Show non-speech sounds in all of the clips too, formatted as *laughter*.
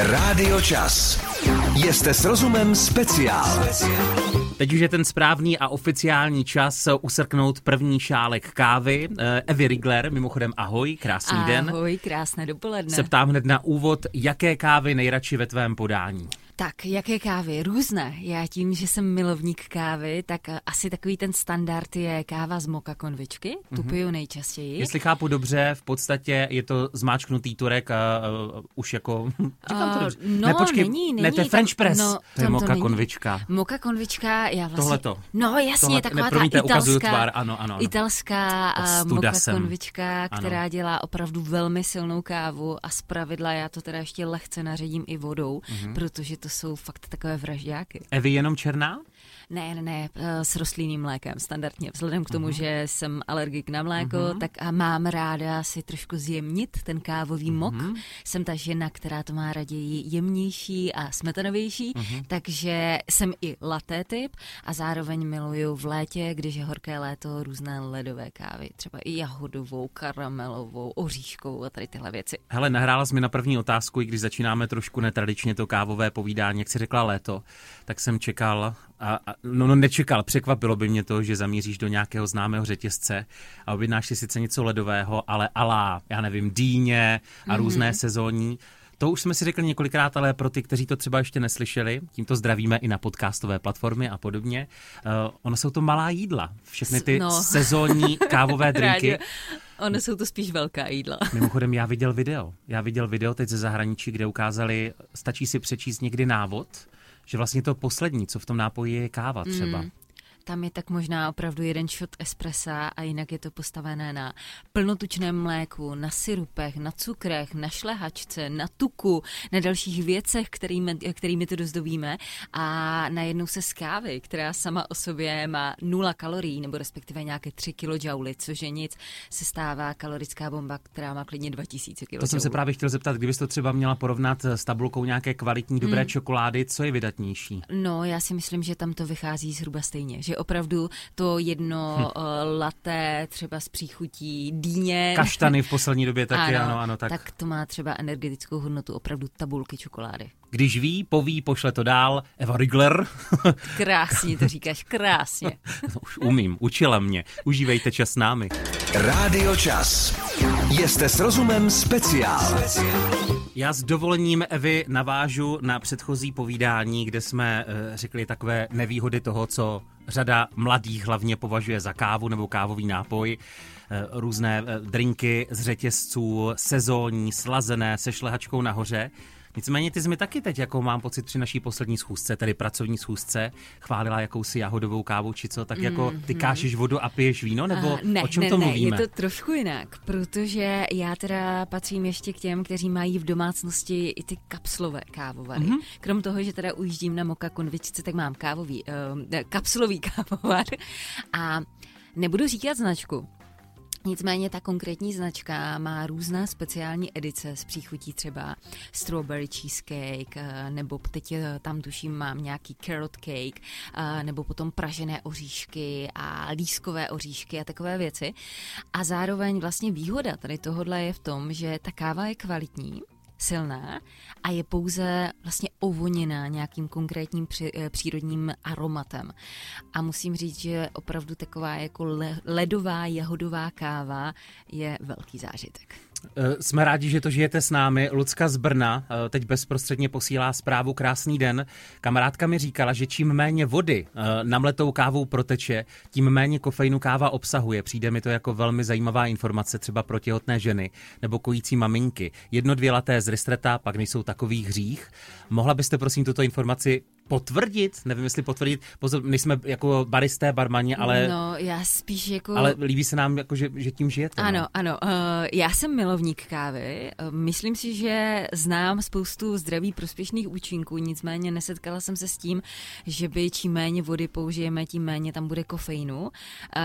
Rádio Čas. Jste s rozumem speciál. Teď už je ten správný a oficiální čas usrknout první šálek kávy. Eh, Evi Rigler, mimochodem ahoj, krásný ahoj, den. Ahoj, krásné dopoledne. Se ptám hned na úvod, jaké kávy nejradši ve tvém podání? Tak, jaké kávy? Různé. Já tím, že jsem milovník kávy, tak eh, asi takový ten standard je káva z moka konvičky. Mm-hmm. Tu mhm. piju nejčastěji. Jestli chápu dobře, v podstatě je to zmáčknutý turek a uh, už jako... *laughs* Říkám to dobře. No, ne, počkej, není, není. Ne, to je French press. No, to je moka konvička. Moka konvička, já vlastně... Tohleto. No jasně, Tohle, taková ne, promiňte, ta italská, tvar, ano, ano, ano. italská moka jsem. konvička, která ano. dělá opravdu velmi silnou kávu a zpravidla já to teda ještě lehce naředím i vodou, mm-hmm. protože to jsou fakt tak takové vražďáky. Evi jenom černá? Ne, ne, ne, eh, s rostlinným mlékem standardně. Vzhledem k tomu, uh-huh. že jsem alergik na mléko, uh-huh. tak a mám ráda si trošku zjemnit ten kávový uh-huh. mok. Jsem ta žena, která to má raději jemnější a smetanovější, uh-huh. takže jsem i laté typ a zároveň miluju v létě, když je horké léto, různé ledové kávy, třeba i jahodovou, karamelovou, oříškovou a tady tyhle věci. Hele, nahrála jsi mi na první otázku, i když začínáme trošku netradičně to kávové povídání, jak jsi řekla léto, tak jsem čekal a, a no, no nečekal, překvapilo by mě to, že zamíříš do nějakého známého řetězce a objednáš si sice něco ledového, ale alá, já nevím, dýně a mm-hmm. různé sezónní. To už jsme si řekli několikrát, ale pro ty, kteří to třeba ještě neslyšeli, tímto zdravíme i na podcastové platformy a podobně. Uh, ono jsou to malá jídla, všechny ty no. sezónní *laughs* kávové drinky. Ono jsou to spíš velká jídla. *laughs* Mimochodem, já viděl video. Já viděl video teď ze zahraničí, kde ukázali, stačí si přečíst někdy návod, že vlastně to poslední, co v tom nápoji je káva třeba. Mm tam je tak možná opravdu jeden shot espressa a jinak je to postavené na plnotučném mléku, na syrupech, na cukrech, na šlehačce, na tuku, na dalších věcech, kterými, kterými to dozdobíme a najednou se z kávy, která sama o sobě má nula kalorií, nebo respektive nějaké 3 kJ, což je nic, se stává kalorická bomba, která má klidně 2000 kJ. To jsem se právě chtěl zeptat, kdybys to třeba měla porovnat s tabulkou nějaké kvalitní dobré hmm. čokolády, co je vydatnější? No, já si myslím, že tam to vychází zhruba stejně, že opravdu to jedno hm. uh, laté třeba s příchutí dýně. Kaštany v poslední době taky, ano, ano, ano tak. tak to má třeba energetickou hodnotu opravdu tabulky čokolády. Když ví, poví, pošle to dál. Eva Rigler. *laughs* krásně to říkáš, krásně. *laughs* No, už umím, učila mě. Užívejte čas s námi. Rádio Čas. Jste s rozumem speciál. Já s dovolením Evy navážu na předchozí povídání, kde jsme uh, řekli takové nevýhody toho, co řada mladých hlavně považuje za kávu nebo kávový nápoj. Eh, různé eh, drinky z řetězců, sezónní, slazené, se šlehačkou nahoře. Nicméně ty jsi mi taky teď, jako mám pocit při naší poslední schůzce, tedy pracovní schůzce, chválila jakousi jahodovou kávu či co, tak jako ty mhm. kášeš vodu a piješ víno, nebo uh, ne, o čem ne, to ne, mluvíme? je to trošku jinak, protože já teda patřím ještě k těm, kteří mají v domácnosti i ty kapslové kávovary. Mm-hmm. Krom toho, že teda ujíždím na Moka konvičce, tak mám kávový, uh, kapslový *laughs* kávovar a Nebudu říkat značku, Nicméně ta konkrétní značka má různé speciální edice s příchutí třeba strawberry cheesecake, eh, nebo teď eh, tam tuším mám nějaký carrot cake, eh, nebo potom pražené oříšky a lískové oříšky a takové věci. A zároveň vlastně výhoda tady tohohle je v tom, že ta káva je kvalitní, silná a je pouze vlastně ovoněná nějakým konkrétním při, eh, přírodním aromatem. A musím říct, že opravdu taková jako ledová jahodová káva je velký zážitek. Eh, jsme rádi, že to žijete s námi. Lucka z Brna eh, teď bezprostředně posílá zprávu Krásný den. Kamarádka mi říkala, že čím méně vody eh, namletou kávou proteče, tím méně kofeinu káva obsahuje. Přijde mi to jako velmi zajímavá informace třeba pro těhotné ženy nebo kojící maminky. Jedno, dvě laté z ristreta, pak nejsou takový hřích. Mohla byste prosím tuto informaci potvrdit, nevím jestli potvrdit, pozor, nejsme jako baristé, barmani, ale... No, já spíš jako... Ale líbí se nám, jako, že, že tím žijete. Ano, no. ano. Uh, já jsem milovník kávy. Uh, myslím si, že znám spoustu zdraví prospěšných účinků, nicméně nesetkala jsem se s tím, že by čím méně vody použijeme, tím méně tam bude kofeinu. Uh,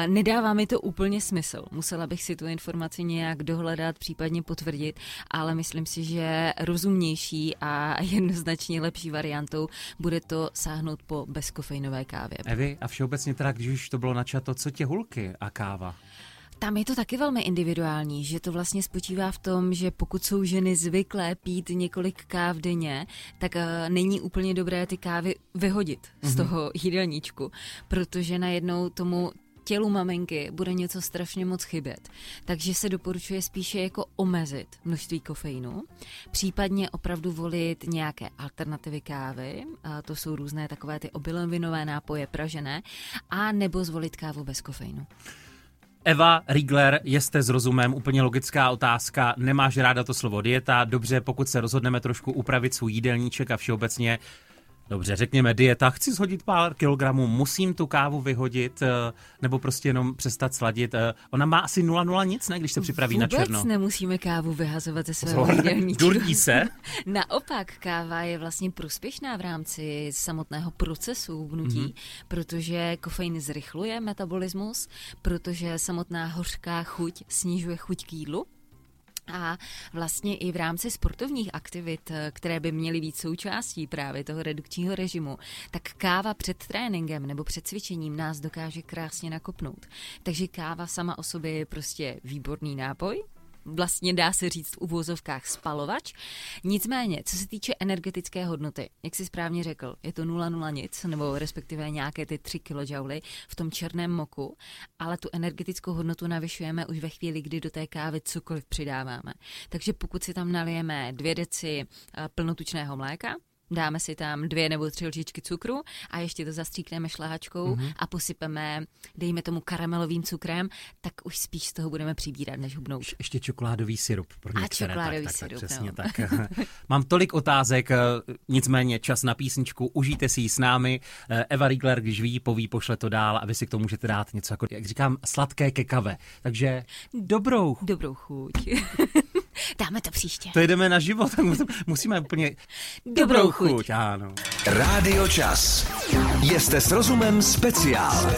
nedává mi to úplně smysl. Musela bych si tu informaci nějak dohledat, případně potvrdit, ale myslím si, že rozumnější a *laughs* jednoznačně lepší variantou bude to sáhnout po bezkofeinové kávě. Evi, a všeobecně teda, když už to bylo načato, co tě hulky a káva? Tam je to taky velmi individuální, že to vlastně spočívá v tom, že pokud jsou ženy zvyklé pít několik káv denně, tak uh, není úplně dobré ty kávy vyhodit mm-hmm. z mhm. toho jídelníčku, protože najednou tomu tělu maminky bude něco strašně moc chybět. Takže se doporučuje spíše jako omezit množství kofeinu, případně opravdu volit nějaké alternativy kávy, a to jsou různé takové ty obilovinové nápoje pražené, a nebo zvolit kávu bez kofeinu. Eva Riegler, jste s rozumem, úplně logická otázka, nemáš ráda to slovo dieta, dobře, pokud se rozhodneme trošku upravit svůj jídelníček a všeobecně Dobře, řekněme dieta, chci shodit pár kilogramů, musím tu kávu vyhodit, eh, nebo prostě jenom přestat sladit. Eh, ona má asi 0,0 nic, ne, když se připraví Vůbec na černo. nemusíme kávu vyhazovat ze svého jídelníčku. Durdí se? *laughs* Naopak, káva je vlastně prospěšná v rámci samotného procesu vnutí, mm-hmm. protože kofein zrychluje metabolismus, protože samotná hořká chuť snižuje chuť k jídlu, a vlastně i v rámci sportovních aktivit, eh, které by měly být součástí právě toho redukčního režimu, tak káva před tréninkem nebo před cvičením nás dokáže krásně nakopnout. Takže káva sama o sobě je prostě výborný nápoj, vlastně dá se říct v uvozovkách spalovač. Nicméně, co se týče energetické hodnoty, jak si správně řekl, je to 0,0 nic, nebo respektive nějaké ty 3 kJ v tom černém moku, ale tu energetickou hodnotu navyšujeme už ve chvíli, kdy do té kávy cokoliv přidáváme. Takže pokud si tam nalijeme dvě deci eh, plnotučného mléka, dáme si tam dvě nebo tři lžičky cukru a ještě to zastříkneme šláčkou mm-hmm. a posypeme, dejme tomu karamelovým cukrem, tak už spíš z toho budeme přibírat, než hubnout. Ještě čokoládový syrup pro některé. A čokoládový tak, syrup, tak, přesně no. tak. Mám tolik otázek, eh, nicméně čas na písničku, užijte si ji s námi. Eh, Eva Riegler, když ví, poví, pošle to dál a vy si k tomu můžete dát něco, jako, jak říkám, sladké kekave. Takže dobrou. Dobrou chuť. *laughs* Dáme to příště. To jdeme na život, *laughs* musíme úplně... Dobrou, dobrou chuť. chuť. Ano. Rádio Čas. Jste s rozumem speciál.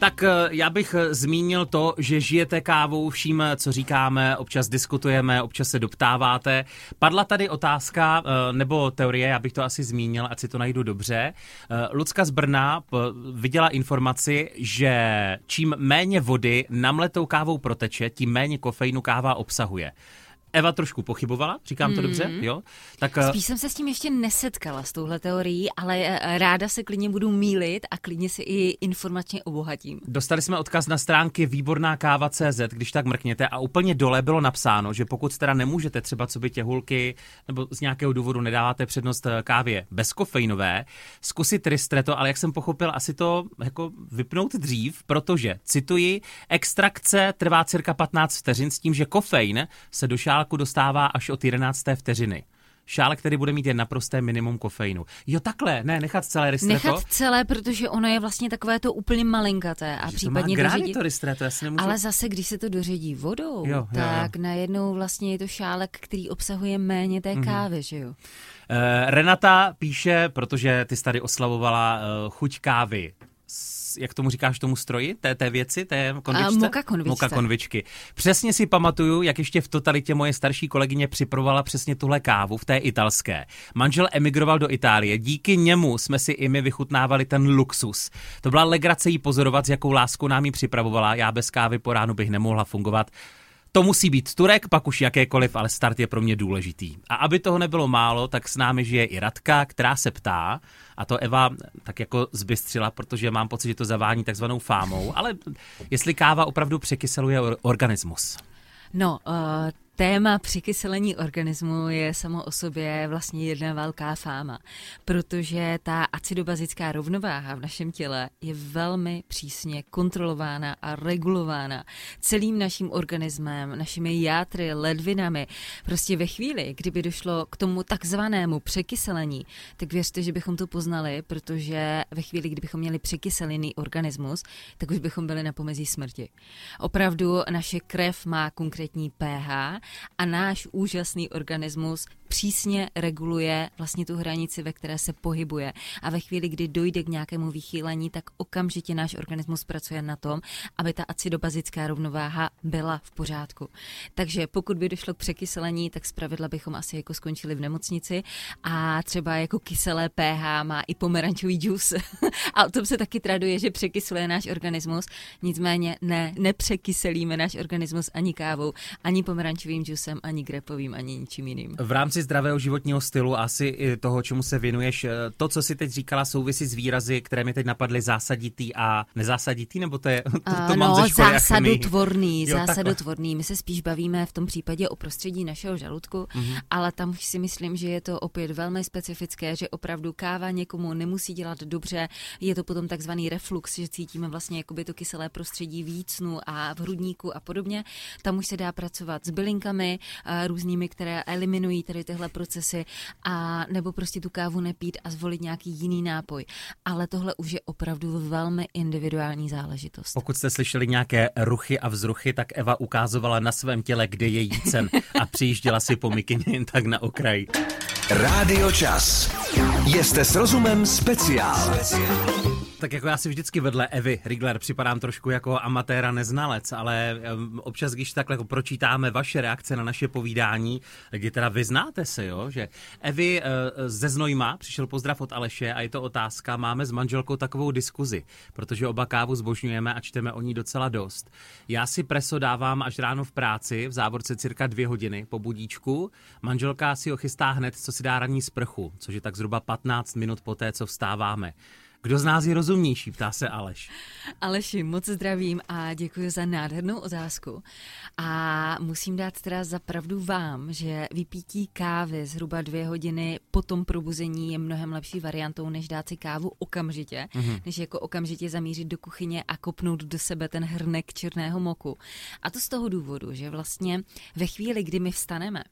Tak eh, já bych eh, zmínil to, že žijete kávou vším, eh, co říkáme, občas diskutujeme, občas se doptáváte. Padla tady otázka, nebo teorie, já bych to asi zmínil, ať si to najdu dobře. Lucka z Brna viděla informaci, že čím méně vody namletou kávou proteče, tím méně kofeinu káva obsahuje. Eva trošku pochybovala, říkám to mm. dobře, jo? Tak, eh, Spíš jsem se s tím ještě nesetkala, s touhle teorií, ale eh, ráda se klidně budu mílit a klidně si i informačně obohatím. Dostali jsme odkaz na stránky výborná káva.cz, když tak mrkněte a úplně dole bylo napsáno, že pokud teda nemůžete třeba co by těhulky nebo z nějakého důvodu nedáváte přednost eh, kávě bezkofeinové, zkusit ristretto, ale jak jsem pochopil, asi to jako vypnout dřív, protože, cituji, extrakce trvá cirka 15 vteřin s tím, že kofein se do šál šálku dostává až od 11. vteřiny. Šálek, který bude mít jen naprosté minimum kofeinu. Jo, takhle, ne, nechat celé ristretto. Nechat celé, protože ono je vlastně takové to úplně malinkaté a že případně to má doředit. to ristretto, já si nemůžu... Ale zase, když se to doředí vodou, jo, tak jo. najednou vlastně je to šálek, který obsahuje méně té mhm. kávy, mm-hmm. že jo? Uh, Renata píše, protože ty jsi tady oslavovala uh, chuť kávy jak tomu říkáš tomu stroji, té, té věci, té konvičce? A moka konvičce. Moka konvičky. Přesně si pamatuju, jak ještě v totalitě moje starší kolegyně připravovala přesně tuhle kávu v té italské. Manžel emigroval do Itálie, díky němu jsme si i my vychutnávali ten luxus. To byla legrace jí pozorovat, s jakou láskou nám ji připravovala. Já bez kávy po ránu bych nemohla fungovat. To musí být Turek, pak už jakékoliv, ale start je pro mě důležitý. A aby toho nebylo málo, tak s námi žije i Radka, která se ptá, a to Eva tak jako zbystřila, protože mám pocit, že to zavání takzvanou fámou, ale jestli káva opravdu překyseluje organismus. No, uh, Téma přikyselení organismu je samo o sobě vlastně jedna velká fáma, protože ta acidobazická rovnováha v našem těle je velmi přísně kontrolována a regulována celým naším organismem, našimi játry, ledvinami. Prostě ve chvíli, kdyby došlo k tomu takzvanému překyselení, tak věřte, že bychom to poznali, protože ve chvíli, kdybychom měli překyselený organismus, tak už bychom byli na pomezí smrti. Opravdu naše krev má konkrétní pH, a náš úžasný organismus přísně reguluje vlastně tu hranici, ve které se pohybuje. A ve chvíli, kdy dojde k nějakému vychýlení, tak okamžitě náš organismus pracuje na tom, aby ta acidobazická rovnováha byla v pořádku. Takže pokud by došlo k překyselení, tak zpravidla bychom asi jako skončili v nemocnici a třeba jako kyselé pH má i pomerančový džus. *laughs* a o tom se taky traduje, že překysluje náš organismus. Nicméně ne, nepřekyselíme náš organismus ani kávou, ani pomerančovým džusem, ani grepovým, ani ničím jiným. V rámci zdravého životního stylu, asi i toho, čemu se věnuješ, eh, to, co si teď říkala, souvisí s výrazy, které mi teď napadly zásaditý a nezásaditý, nebo to je, *laughs* to, to mám no, ze školy zásadotvorný, jo, zásadotvorný. My se spíš bavíme v tom případě o prostředí našeho žaludku, mm-hmm. ale tam si myslím, že je to opět velmi specifické, že opravdu káva někomu nemusí dělat dobře, je to potom takzvaný reflux, že cítíme vlastně jakoby to kyselé prostředí vícnu a v hrudníku a podobně. Tam už se dá pracovat s bylinkami různými, které eliminují tady tyhle procesy a nebo prostě tu kávu nepít a zvolit nějaký jiný nápoj. Ale tohle už je opravdu velmi individuální záležitost. Pokud jste slyšeli nějaké ruchy a vzruchy, tak Eva ukázovala na svém těle, kde je jícen a přijížděla si po mikině jen tak na okraj. Rádio Čas. Jste s rozumem speciál. Tak jako já si vždycky vedle Evy Rigler připadám trošku jako amatéra neznalec, ale občas, když takhle jako pročítáme vaše reakce na naše povídání, kdy teda vyznáte se, jo, že Evy eh, ze Znojma přišel pozdrav od Aleše a je to otázka, máme s manželkou takovou diskuzi, protože oba kávu zbožňujeme a čteme o ní docela dost. Já si preso dávám až ráno v práci, v závorce cirka dvě hodiny po budíčku, manželka si ho chystá hned, co si dá ranní sprchu, což je tak zhruba 15 minut poté, co vstáváme. Kdo z nás je rozumnější, ptá se Aleš. Aleši, moc zdravím a děkuji za nádhernou otázku. A musím dát teda za pravdu vám, že vypítí kávy zhruba dvě hodiny po tom probuzení je mnohem lepší variantou, než dát si kávu okamžitě, mm-hmm. než jako okamžitě zamířit do kuchyně a kopnout do sebe ten hrnek černého moku. A to z toho důvodu, že vlastně ve chvíli, kdy my vstaneme,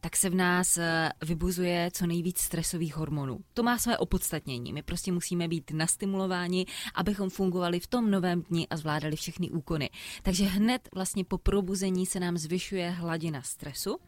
tak se v nás eh, vybuzuje co nejvíc stresových hormonů. To má své opodstatnění. My prostě musíme být nastimulováni, abychom fungovali v tom novém dni a zvládali všechny úkony. Takže hned vlastně po probuzení se nám zvyšuje hladina stresu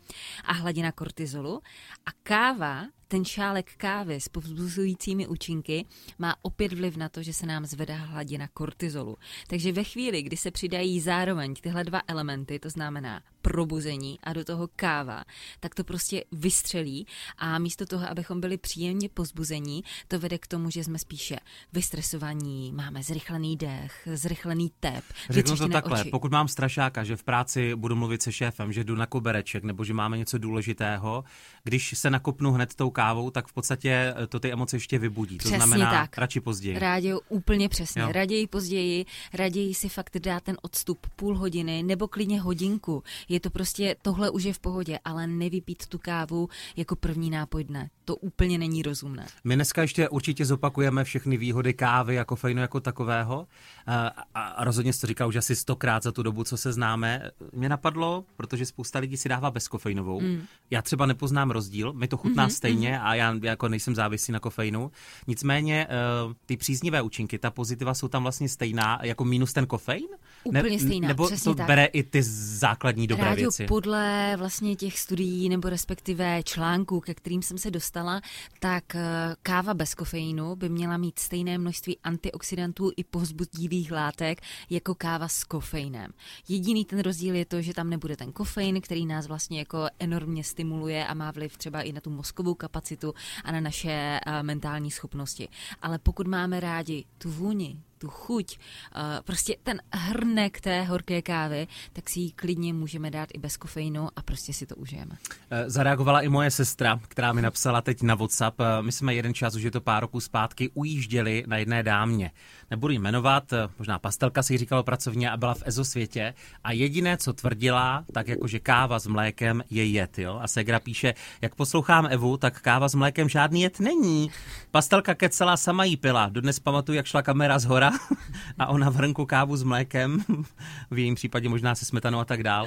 a hladina kortizolu a káva ten šálek kávy s povzbuzujícími účinky má opět vliv na to, že se nám zvedá hladina kortizolu. Takže ve chvíli, kdy se přidají zároveň tyhle dva elementy, to znamená probuzení a do toho káva, tak to prostě vystřelí a místo toho, abychom byli příjemně pozbuzení, to vede k tomu, že jsme spíše vystresovaní, máme zrychlený dech, zrychlený tep. Řeknu to takhle, oči. pokud mám strašáka, že v práci budu mluvit se šéfem, že jdu na kobereček nebo že máme něco důležitého, když se nakopnu hned tou kávou, tak v podstatě eh, to ty emoce ještě vybudí. Přesně to znamená tak. radši později. Rádi úplně přesně. Jo. Raději později, raději si fakt dát ten odstup půl hodiny nebo klidně hodinku. Je to prostě, tohle už je v pohodě, ale nevypít tu kávu jako první nápoj dne. To úplně není rozumné. My dneska ještě určitě zopakujeme všechny výhody kávy a kofeinu jako takového. A, a rozhodně jsi to říkal už asi stokrát za tu dobu, co se známe. Mě napadlo, protože spousta lidí si dává bezkofeinovou. Mm. Já třeba nepoznám rozdíl, mi to chutná mm-hmm, stejně mm-hmm. A já jako nejsem závislý na kofeinu. Nicméně uh, ty příznivé účinky, ta pozitiva jsou tam vlastně stejná jako minus ten kofein? Úplně ne, stejná, Nebo to tak. bere i ty základní dobré Rádio, věci? podle vlastně těch studií nebo respektive článků, ke kterým jsem se dostala, tak eh, káva bez kofeinu by měla mít stejné množství antioxidantů i povzbudivých látek jako káva s kofeinem. Jediný ten rozdíl je to, že tam nebude ten kofein, který nás vlastně jako enormně stimuluje a má vliv třeba i na tu mozkovou kapacitu a na naše uh, mentální schopnosti. Ale pokud máme rádi tu vůni, tu chuť, uh, prostě ten hrnek té horké kávy, tak si ji klidně můžeme dát i bez kofeinu a prostě si to užijeme. Eh, zareagovala i moje sestra, která mi napsala teď na WhatsApp. Eh, my jsme jeden čas, už je to pár roků zpátky, ujížděli na jedné dámě. Nebudu jmenovat, možná pastelka si říkalo pracovně a byla v EZO světě a jediné, co tvrdila, tak jakože káva s mlékem je jed, jo? A Segra píše, jak poslouchám Evu, tak káva s mlékem žádný jed není. Pastelka kecela sama jí pila. Dodnes pamatuju, jak šla kamera z hora *laughs* a ona v hrnku kávu s mlékem, v jejím případě možná se smetanou a tak dál.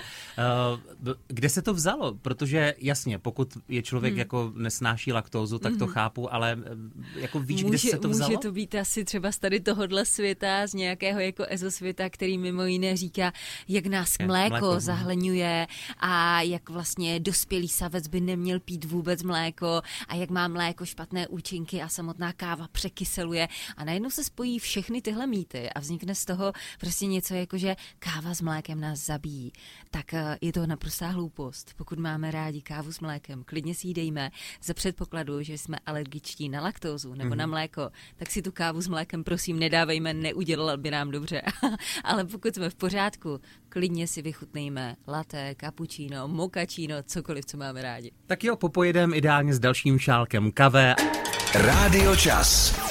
Uh, kde se to vzalo? Protože jasně, pokud je člověk hmm. jako nesnáší laktózu, tak to hmm. chápu, ale eh, jako víš, může, kde se to vzalo? Může to být asi třeba z tady tohohle světa, z nějakého jako ezosvěta, který mimo jiné říká, jak nás mléko, mléko hm. zahleňuje a jak vlastně dospělý savec by neměl pít vůbec mléko a jak má mléko špatné účinky a samotná káva překyseluje a najednou se spojí všechny tyhle mýty a vznikne z toho prostě něco jako, že káva s mlékem nás zabíjí. Tak eh, je to naprostá hloupost. Pokud máme rádi kávu s mlékem, klidně si ji dejme za předpokladu, že jsme alergičtí na laktózu nebo mm-hmm. na mhm. mléko, tak si tu kávu s mlékem prosím nedávejme, neudělal by nám dobře. *laughs* Ale pokud jsme v pořádku, klidně si vychutnejme latte, cappuccino, mochaccino, cokoliv, co máme rádi. Tak jo, popojedem ideálně s dalším šálkem kave. Rádio Čas.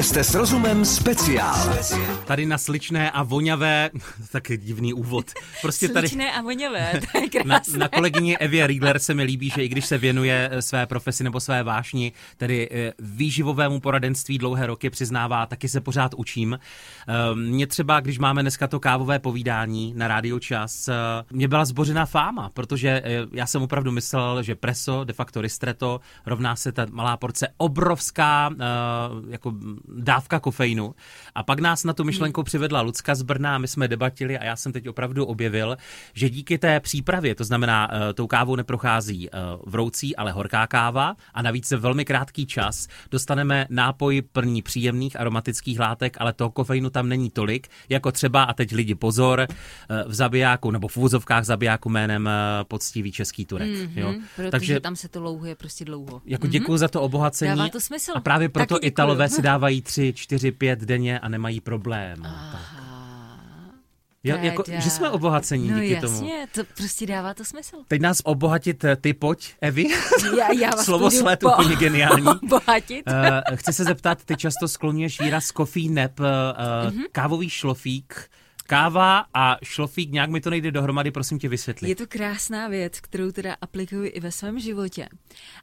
Jste s rozumem speciál. Tady na sličné a voňavé, *laughs* tak divný úvod. Prostě tady, sličné a voňavé, to je *laughs* krásné. Na, na kolegyně Evě Riedler se mi líbí, že i když se věnuje eh, své profesi nebo své vášni, tedy eh, výživovému poradenství dlouhé roky přiznává, taky se pořád učím. Ehm, mě třeba, když máme dneska to kávové povídání na Rádio Čas, eh, mě byla zbořená fáma, protože já jsem opravdu myslel, že preso, de facto ristretto, rovná se ta malá porce obrovská jako dávka kofeinu. A pak nás na tu myšlenku přivedla Lucka z Brna my jsme debatili a já jsem teď opravdu objevil, že díky té přípravě, to znamená, uh, tou kávou neprochází uh, vroucí, ale horká káva a navíc velmi krátký čas dostaneme nápoj plný příjemných aromatických látek, ale toho kofeinu tam není tolik, jako třeba, a teď lidi pozor, uh, v zabijáku nebo v úvozovkách zabijáku jménem uh, poctivý český Turek. Mm-hmm, jo? Protože Takže, tam se to louhuje prostě dlouho. Jako mm-hmm. děkuji za to obohacení. Dává to smysl. A právě proto Italové si dávají tři, čtyři, pět denně a nemají problém. Tak. Jo, jako, že jsme obohacení no díky jasně, tomu. to prostě dává to smysl. Teď nás obohatit eh, ty, pojď, Evi. Já, já vás Slovo sled po- úplně geniální. *laughs* Obohatit. uh, chci se zeptat, ty často skloňuješ výraz coffee nap, uh, mm-hmm. kávový šlofík. Káva a šlofík, nějak mi to nejde dohromady, prosím tě vysvětlit. Je to krásná věc, kterou teda aplikuji i ve svém životě.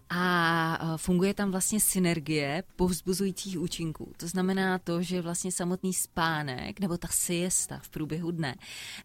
A funguje tam vlastně synergie povzbuzujících účinků. To znamená to, že vlastně samotný spánek nebo ta siesta v průběhu dne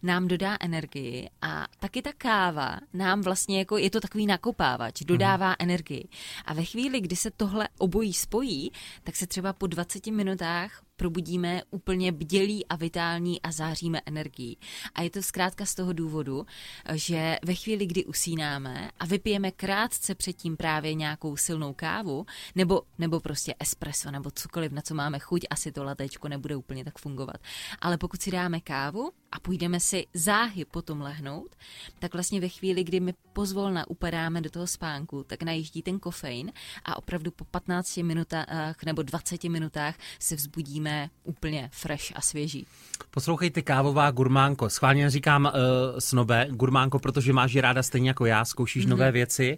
nám dodá energii a taky ta káva nám vlastně jako, je to takový nakopávač, dodává mm. energii. A ve chvíli, kdy se tohle obojí spojí, tak se třeba po 20 minutách probudíme úplně bdělí a vitální a záříme energií. A je to zkrátka z toho důvodu, že ve chvíli, kdy usínáme a vypijeme krátce předtím právě nějakou silnou kávu, nebo, nebo prostě espresso, nebo cokoliv, na co máme chuť, asi to latečko nebude úplně tak fungovat. Ale pokud si dáme kávu a půjdeme si záhy potom lehnout, tak vlastně ve chvíli, kdy my pozvolna upadáme do toho spánku, tak najíždí ten kofein a opravdu po 15 minutách nebo 20 minutách se vzbudíme úplně fresh a svěží. Poslouchejte kávová gurmánko. Schválně říkám uh, snobe, gurmánko, protože máš ji ráda stejně jako já, zkoušíš mm-hmm. nové věci.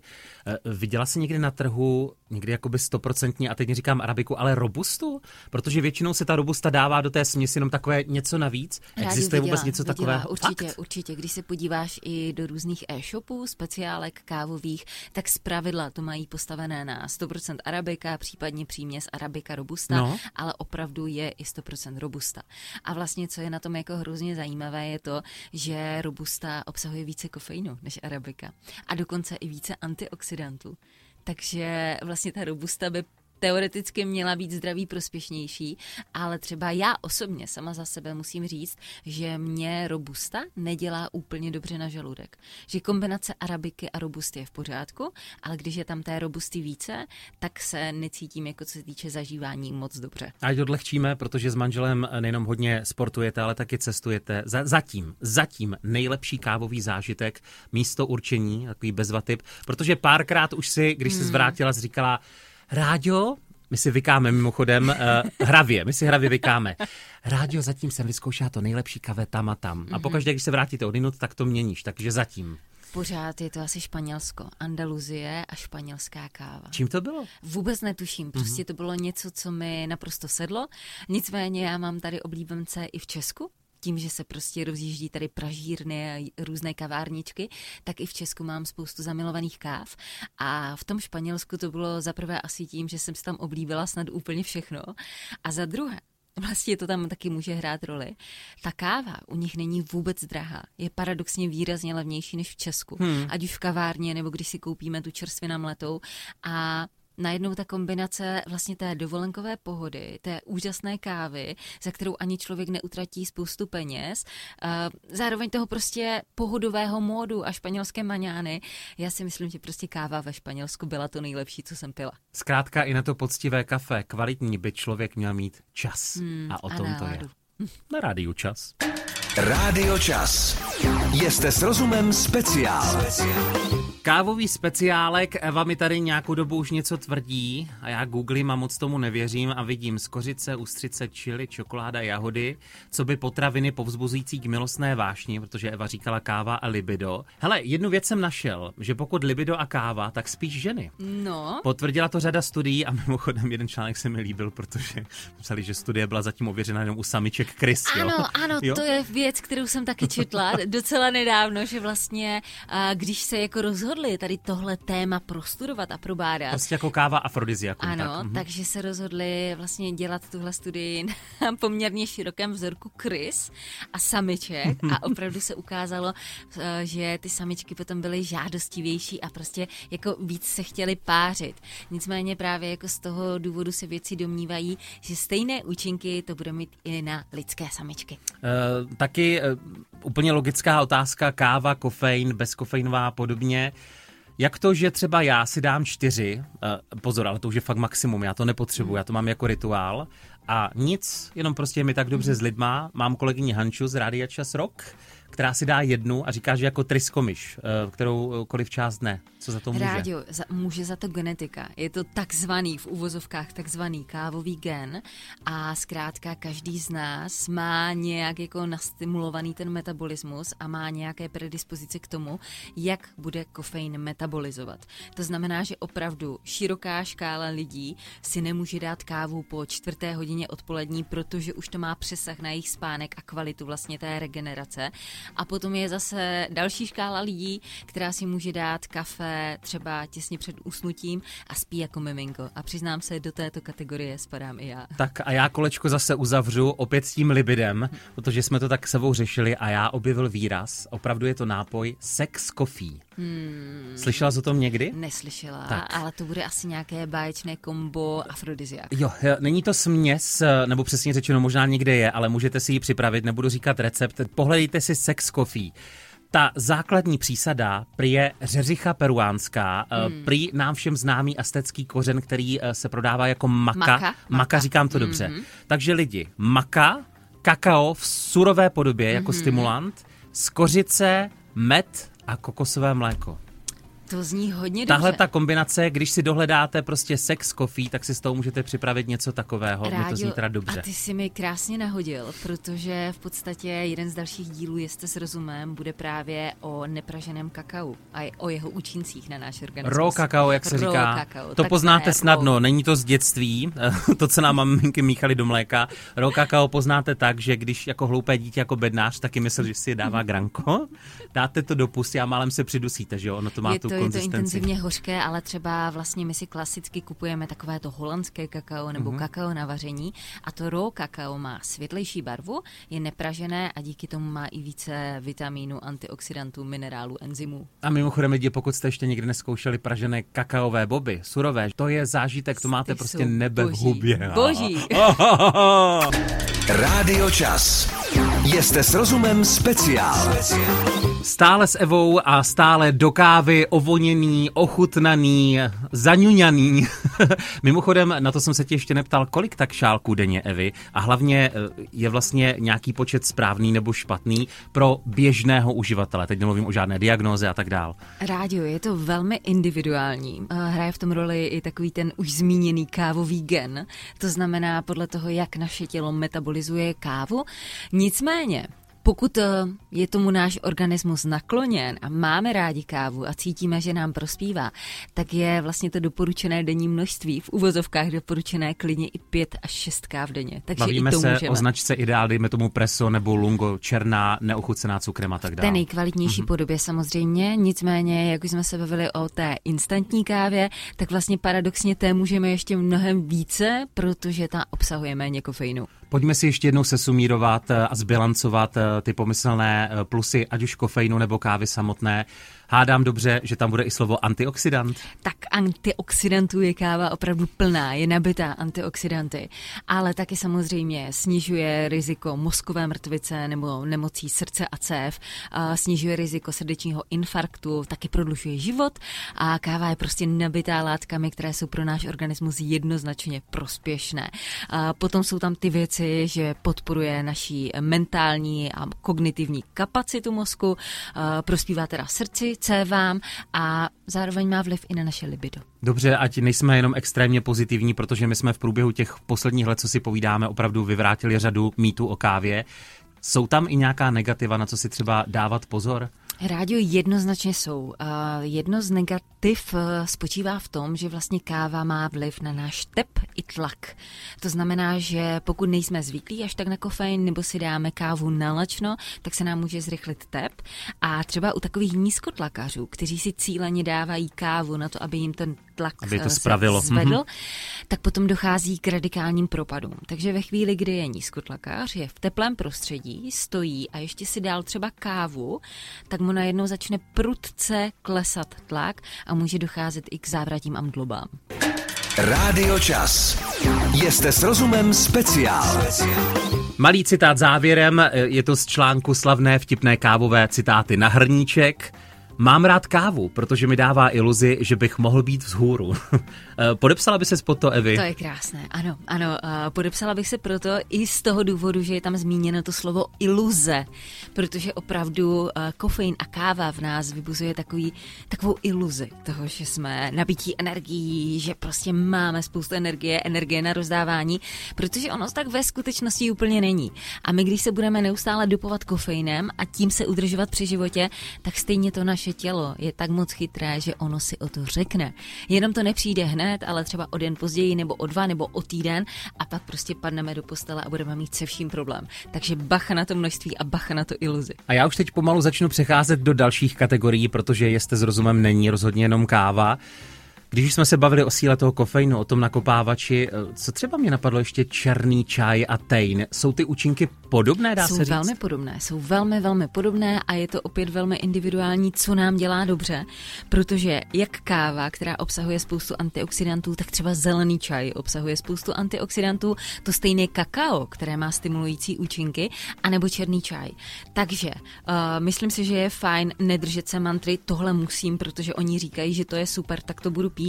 Uh, viděla jsi někdy na trhu, někdy jakoby stoprocentní, a teď neříkám arabiku, ale robustu? Protože většinou se ta robusta dává do té směsi jenom takové něco navíc. Rádi Existuje viděla, vůbec něco viděla, takového? Určitě, Fakt? určitě. Když se podíváš i do různých e-shopů, speciálek kávových, tak zpravidla to mají postavené na 100% arabika, případně příměs arabika robusta, no. ale opravdu je i 100% robusta. A vlastně, co je na tom jako hrozně zajímavé, je to, že robusta obsahuje více kofeinu než arabika. A dokonce i více antioxidantů. Takže vlastně ta robusta by teoreticky měla být zdraví prospěšnější, ale třeba já osobně sama za sebe musím říct, že mě robusta nedělá úplně dobře na žaludek. Že kombinace arabiky a robusty je v pořádku, ale když je tam té robusty více, tak se necítím, jako co se týče zažívání, moc dobře. Ať odlehčíme, protože s manželem nejenom hodně sportujete, ale taky cestujete. Zatím, zatím nejlepší kávový zážitek, místo určení, takový bezvatip, protože párkrát už si, když se hmm. zvrátila, říkala, Rádio, my si vykáme mimochodem uh, hravě, my si hravě vykáme. Rádio zatím jsem vyzkoušela to nejlepší kave tam a tam. A mhm. pokaždé, když se vrátíte odinut, tak to měníš, takže zatím. Pořád je to asi Španělsko, Andaluzie a španělská káva. Čím to bylo? Vůbec netuším, prostě mm-hmm. to bylo něco, co mi naprosto sedlo. Nicméně já mám tady oblíbence i v Česku, tím, že se prostě rozjíždí tady pražírny a různé kavárničky, tak i v Česku mám spoustu zamilovaných káv. A v tom Španělsku to bylo zaprvé asi tím, že jsem si tam oblíbila snad úplně všechno. A za druhé, vlastně to tam taky může hrát roli. Ta káva u nich není vůbec drahá. Je paradoxně výrazně levnější než v Česku. Hmm. Ať už v kavárně, nebo když si koupíme tu čerstvina mletou. A najednou ta kombinace vlastně té dovolenkové pohody, té úžasné kávy, za kterou ani člověk neutratí spoustu peněz, zároveň toho prostě pohodového módu a španělské maňány. Já si myslím, že prostě káva ve Španělsku byla to nejlepší, co jsem pila. Zkrátka i na to poctivé kafe, kvalitní by člověk měl mít čas. Hmm, a o tom a to je. Na rádiu čas. Rádio čas. Jste s rozumem speciál. speciál. Kávový speciálek, Eva mi tady nějakou dobu už něco tvrdí a já googlím a moc tomu nevěřím a vidím skořice, ústřice, čili, čokoláda, jahody, co by potraviny povzbuzující k milostné vášni, protože Eva říkala káva a libido. Hele, jednu věc jsem našel, že pokud libido a káva, tak spíš ženy. No. Potvrdila to řada studií a mimochodem jeden článek se mi líbil, protože psali, že studie byla zatím ověřena jenom u samiček Chris. Ano, jo? ano, jo? to je věc, kterou jsem taky četla docela nedávno, že vlastně, když se jako rozhodl rozhodli tady tohle téma prostudovat a probádat. Prostě jako káva afrodiziakum. Ano, tak. Mhm. takže se rozhodli vlastně dělat tuhle studii na *laughs* poměrně širokém vzorku krys a samiček a *laughs* opravdu se ukázalo, eh, že ty samičky potom byly žádostivější a prostě jako víc se chtěli pářit. Nicméně právě jako z toho důvodu se věci domnívají, že stejné účinky to bude mít i na lidské samičky. Uh, taky uh, úplně logická otázka, káva, kofein, bezkofeinová a podobně. Jak to, že třeba já si dám čtyři, uh, pozor, ale to už je fakt maximum, já to nepotřebuji, já to mám jako rituál. A nic, jenom prostě mi tak dobře s lidma, mám kolegyni Hanču z Rádia Čas Rock, která si dá jednu a říká, že jako tryskomiš, eh, kteroukoliv část ne. Co za to může? Rádio, za, může za to genetika. Je to takzvaný, v uvozovkách takzvaný kávový gen a zkrátka každý z nás má nějak jako nastimulovaný ten metabolismus a má nějaké predispozice k tomu, jak bude kofein metabolizovat. To znamená, že opravdu široká škála lidí si nemůže dát kávu po čtvrté hodině odpolední, protože už to má přesah na jejich spánek a kvalitu vlastně té regenerace a potom je zase další škála lidí, která si může dát kafe třeba těsně před usnutím a spí jako miminko. A přiznám se, do této kategorie spadám i já. Tak a já kolečko zase uzavřu opět s tím libidem, protože jsme to tak sebou řešili a já objevil výraz, opravdu je to nápoj sex coffee. Hmm. Slyšela jsi o tom někdy? Neslyšela, tak. ale to bude asi nějaké báječné kombo afrodiziak. Jo, není to směs, nebo přesně řečeno možná někde je, ale můžete si ji připravit, nebudu říkat recept. Pohledejte si sex coffee. Ta základní přísada prý je řeřicha peruánská, eh, hmm. prý nám všem známý astecký kořen, který eh, se prodává jako maka. Maka, maka. maka říkám to mm-hmm. dobře. Takže lidi, maka, kakao v surové podobě jako mm-hmm. stimulant, skořice, med a kokosové mléko. To zní hodně Tahle dobře. ta kombinace, když si dohledáte prostě sex coffee, tak si z toho můžete připravit něco takového. Rádio, to zní teda dobře. A ty si mi krásně nahodil, protože v podstatě jeden z dalších dílů Jste s rozumem bude právě o nepraženém kakao a o jeho účincích na náš organismus. Raw kakao, jak se Raw říká. Kakao, to poznáte snadno, není to z dětství, *laughs* to, co nám maminky míchaly do mléka. Raw kakao poznáte tak, že když jako hloupé dítě, jako bednář, taky myslel, že si dává granko, dáte to do pusty a málem se přidusíte, že jo? Ono to má je tu to je to intenzivně hořké, ale třeba vlastně my si klasicky kupujeme takové to holandské kakao nebo mm-hmm. kakao na vaření a to raw kakao má světlejší barvu, je nepražené a díky tomu má i více vitamínů, antioxidantů, minerálů, enzymů. A mimochodem lidi, pokud jste ještě někdy neskoušeli pražené kakaové boby, surové, to je zážitek, to máte Ty prostě nebe boží. v hubě. Boží. *laughs* Rádio Čas. Jste s rozumem speciál. Stále s Evou a stále do kávy ovoněný, ochutnaný, zaňuňaný. *laughs* Mimochodem, na to jsem se tě ještě neptal, kolik tak šálků denně Evy a hlavně eh, je vlastně nějaký počet správný nebo špatný pro běžného uživatele. Teď nemluvím o žádné diagnóze a tak dál. Rádio, je to velmi individuální. Eh, hraje v tom roli i takový ten už zmíněný kávový gen. To znamená podle toho, jak naše tělo metabolizuje kávu. Nicméně, pokud eh, je tomu náš organismus nakloněn a máme rádi kávu a cítíme, že nám prospívá, tak je vlastně to doporučené denní množství, v uvozovkách doporučené klidně i pět až šest káv denně. Takže Bavíme i to se můžeme. o značce ideál, dejme tomu preso nebo lungo, černá, neochucená cukrem a tak té dále. nejkvalitnější mm-hmm. podobě samozřejmě, nicméně, jak už jsme se bavili o té instantní kávě, tak vlastně paradoxně té můžeme ještě mnohem více, protože ta obsahuje méně kofeinu. Pojďme si ještě jednou sesumírovat eh, a zbilancovat eh, ty pomyslné eh, plusy, ať už kofeinu nebo kávy samotné. Hádám dobře, že tam bude i slovo antioxidant. Tak antioxidantů je káva opravdu plná, je nabitá antioxidanty, ale taky samozřejmě snižuje riziko mozkové mrtvice nebo nemocí srdce a cév, a snižuje riziko srdečního infarktu, taky prodlužuje život a káva je prostě nabitá látkami, které jsou pro náš organismus jednoznačně prospěšné. A potom jsou tam ty věci, že podporuje naší mentální a kognitivní kapacitu mozku, prospívá teda srdci, cévám a zároveň má vliv i na naše libido. Dobře, ať nejsme jenom extrémně pozitivní, protože my jsme v průběhu těch posledních let, co si povídáme, opravdu vyvrátili řadu mýtů o kávě. Jsou tam i nějaká negativa, na co si třeba dávat pozor? Rádio jednoznačně jsou. Jedno z negativ eh, spočívá v tom, že vlastně káva má vliv na náš tep i tlak. To znamená, že pokud nejsme zvyklí až tak na kofein nebo si dáme kávu nalačno, tak se nám může zrychlit tep. A třeba u takových nízkotlakařů, kteří si cíleně dávají kávu na to, aby jim ten tlak Aby to eh, se spravilo. zvedl, Mhm. tak potom dochází k radikálním propadům. Takže ve chvíli, kdy je nízkotlakář, je v teplém prostředí, stojí a ještě si dál třeba kávu, tak mu najednou začne prudce klesat tlak a může docházet i k závratím a mdlobám. Rádio Čas. Jste s rozumem speciál. Malý citát závěrem, eh, je to z článku slavné vtipné kávové citáty na hrníček. Mám rád kávu, protože mi dává iluzi, že bych mohl být vzhůru. *laughs* Eh, Podepsala by se pod to, Evi? To je krásné, ano, ano. a Podepsala bych se proto i z toho důvodu, že je tam zmíněno to slovo iluze, protože opravdu eh, kofein a káva v nás vybuzuje takový, takovou iluzi toho, že jsme nabití energií, že prostě máme spoustu energie, energie na rozdávání, protože ono tak ve skutečnosti úplně není. A my, když se budeme neustále dopovat kofeinem a tím se udržovat při životě, tak stejně to naše tělo je tak moc chytré, že ono si o to řekne. Jenom to nepřijde hned, ale třeba o den později, nebo o dva, nebo o týden a pak prostě padneme do postele a budeme mít se vším problém. Takže bacha na to množství a bacha na to iluzi. A já už teď pomalu začnu přecházet do dalších kategorií, protože jeste s rozumem není rozhodně jenom káva. Když jsme se bavili o síle toho kofeinu, o tom nakopávači, eh, co třeba mě napadlo ještě černý čaj a tejn? Jsou ty účinky podobné, dá jsou se říct? velmi podobné, jsou velmi, velmi podobné a je to opět velmi individuální, co nám dělá dobře, protože jak káva, která obsahuje spoustu antioxidantů, tak třeba zelený čaj obsahuje spoustu antioxidantů, to stejné kakao, které má stimulující účinky, anebo černý čaj. Takže uh, myslím si, že je fajn nedržet se mantry, tohle musím, protože oni říkají, že to je super, tak to budu pít.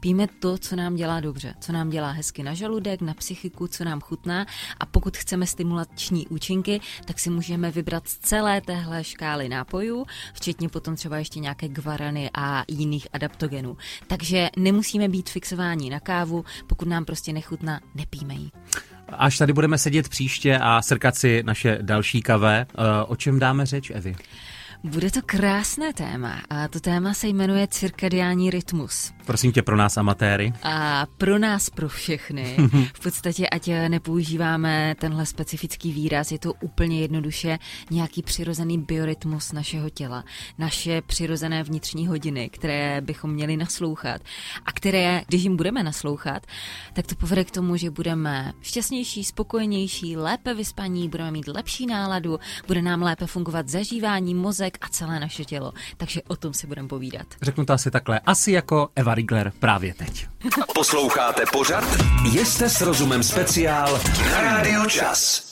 Píme to, co nám dělá dobře, co nám dělá hezky na žaludek, na psychiku, co nám chutná a pokud chceme stimulační účinky, tak si můžeme vybrat z celé téhle škály nápojů, včetně potom třeba ještě nějaké gvarany a jiných adaptogenů. Takže nemusíme být fixováni na kávu, pokud nám prostě nechutná, nepíme ji. Až tady budeme sedět příště a srkat si naše další kavé, eh, o čem dáme řeč, Evi? Bude to krásné téma a to téma se jmenuje cirkadiální rytmus. Prosím tě pro nás amatéry. A pro nás, pro všechny, *laughs* v podstatě, ať nepoužíváme tenhle specifický výraz, je to úplně jednoduše nějaký přirozený biorytmus našeho těla, naše přirozené vnitřní hodiny, které bychom měli naslouchat a které, když jim budeme naslouchat, tak to povede k tomu, že budeme šťastnější, spokojenější, lépe vyspaní, budeme mít lepší náladu, bude nám lépe fungovat zažívání, mozek a celé naše tělo. Takže o tom si budeme povídat. Řeknu to asi takhle, asi jako Eva Rigler právě teď. Posloucháte pořad? Jste s rozumem speciál na Rádio Čas.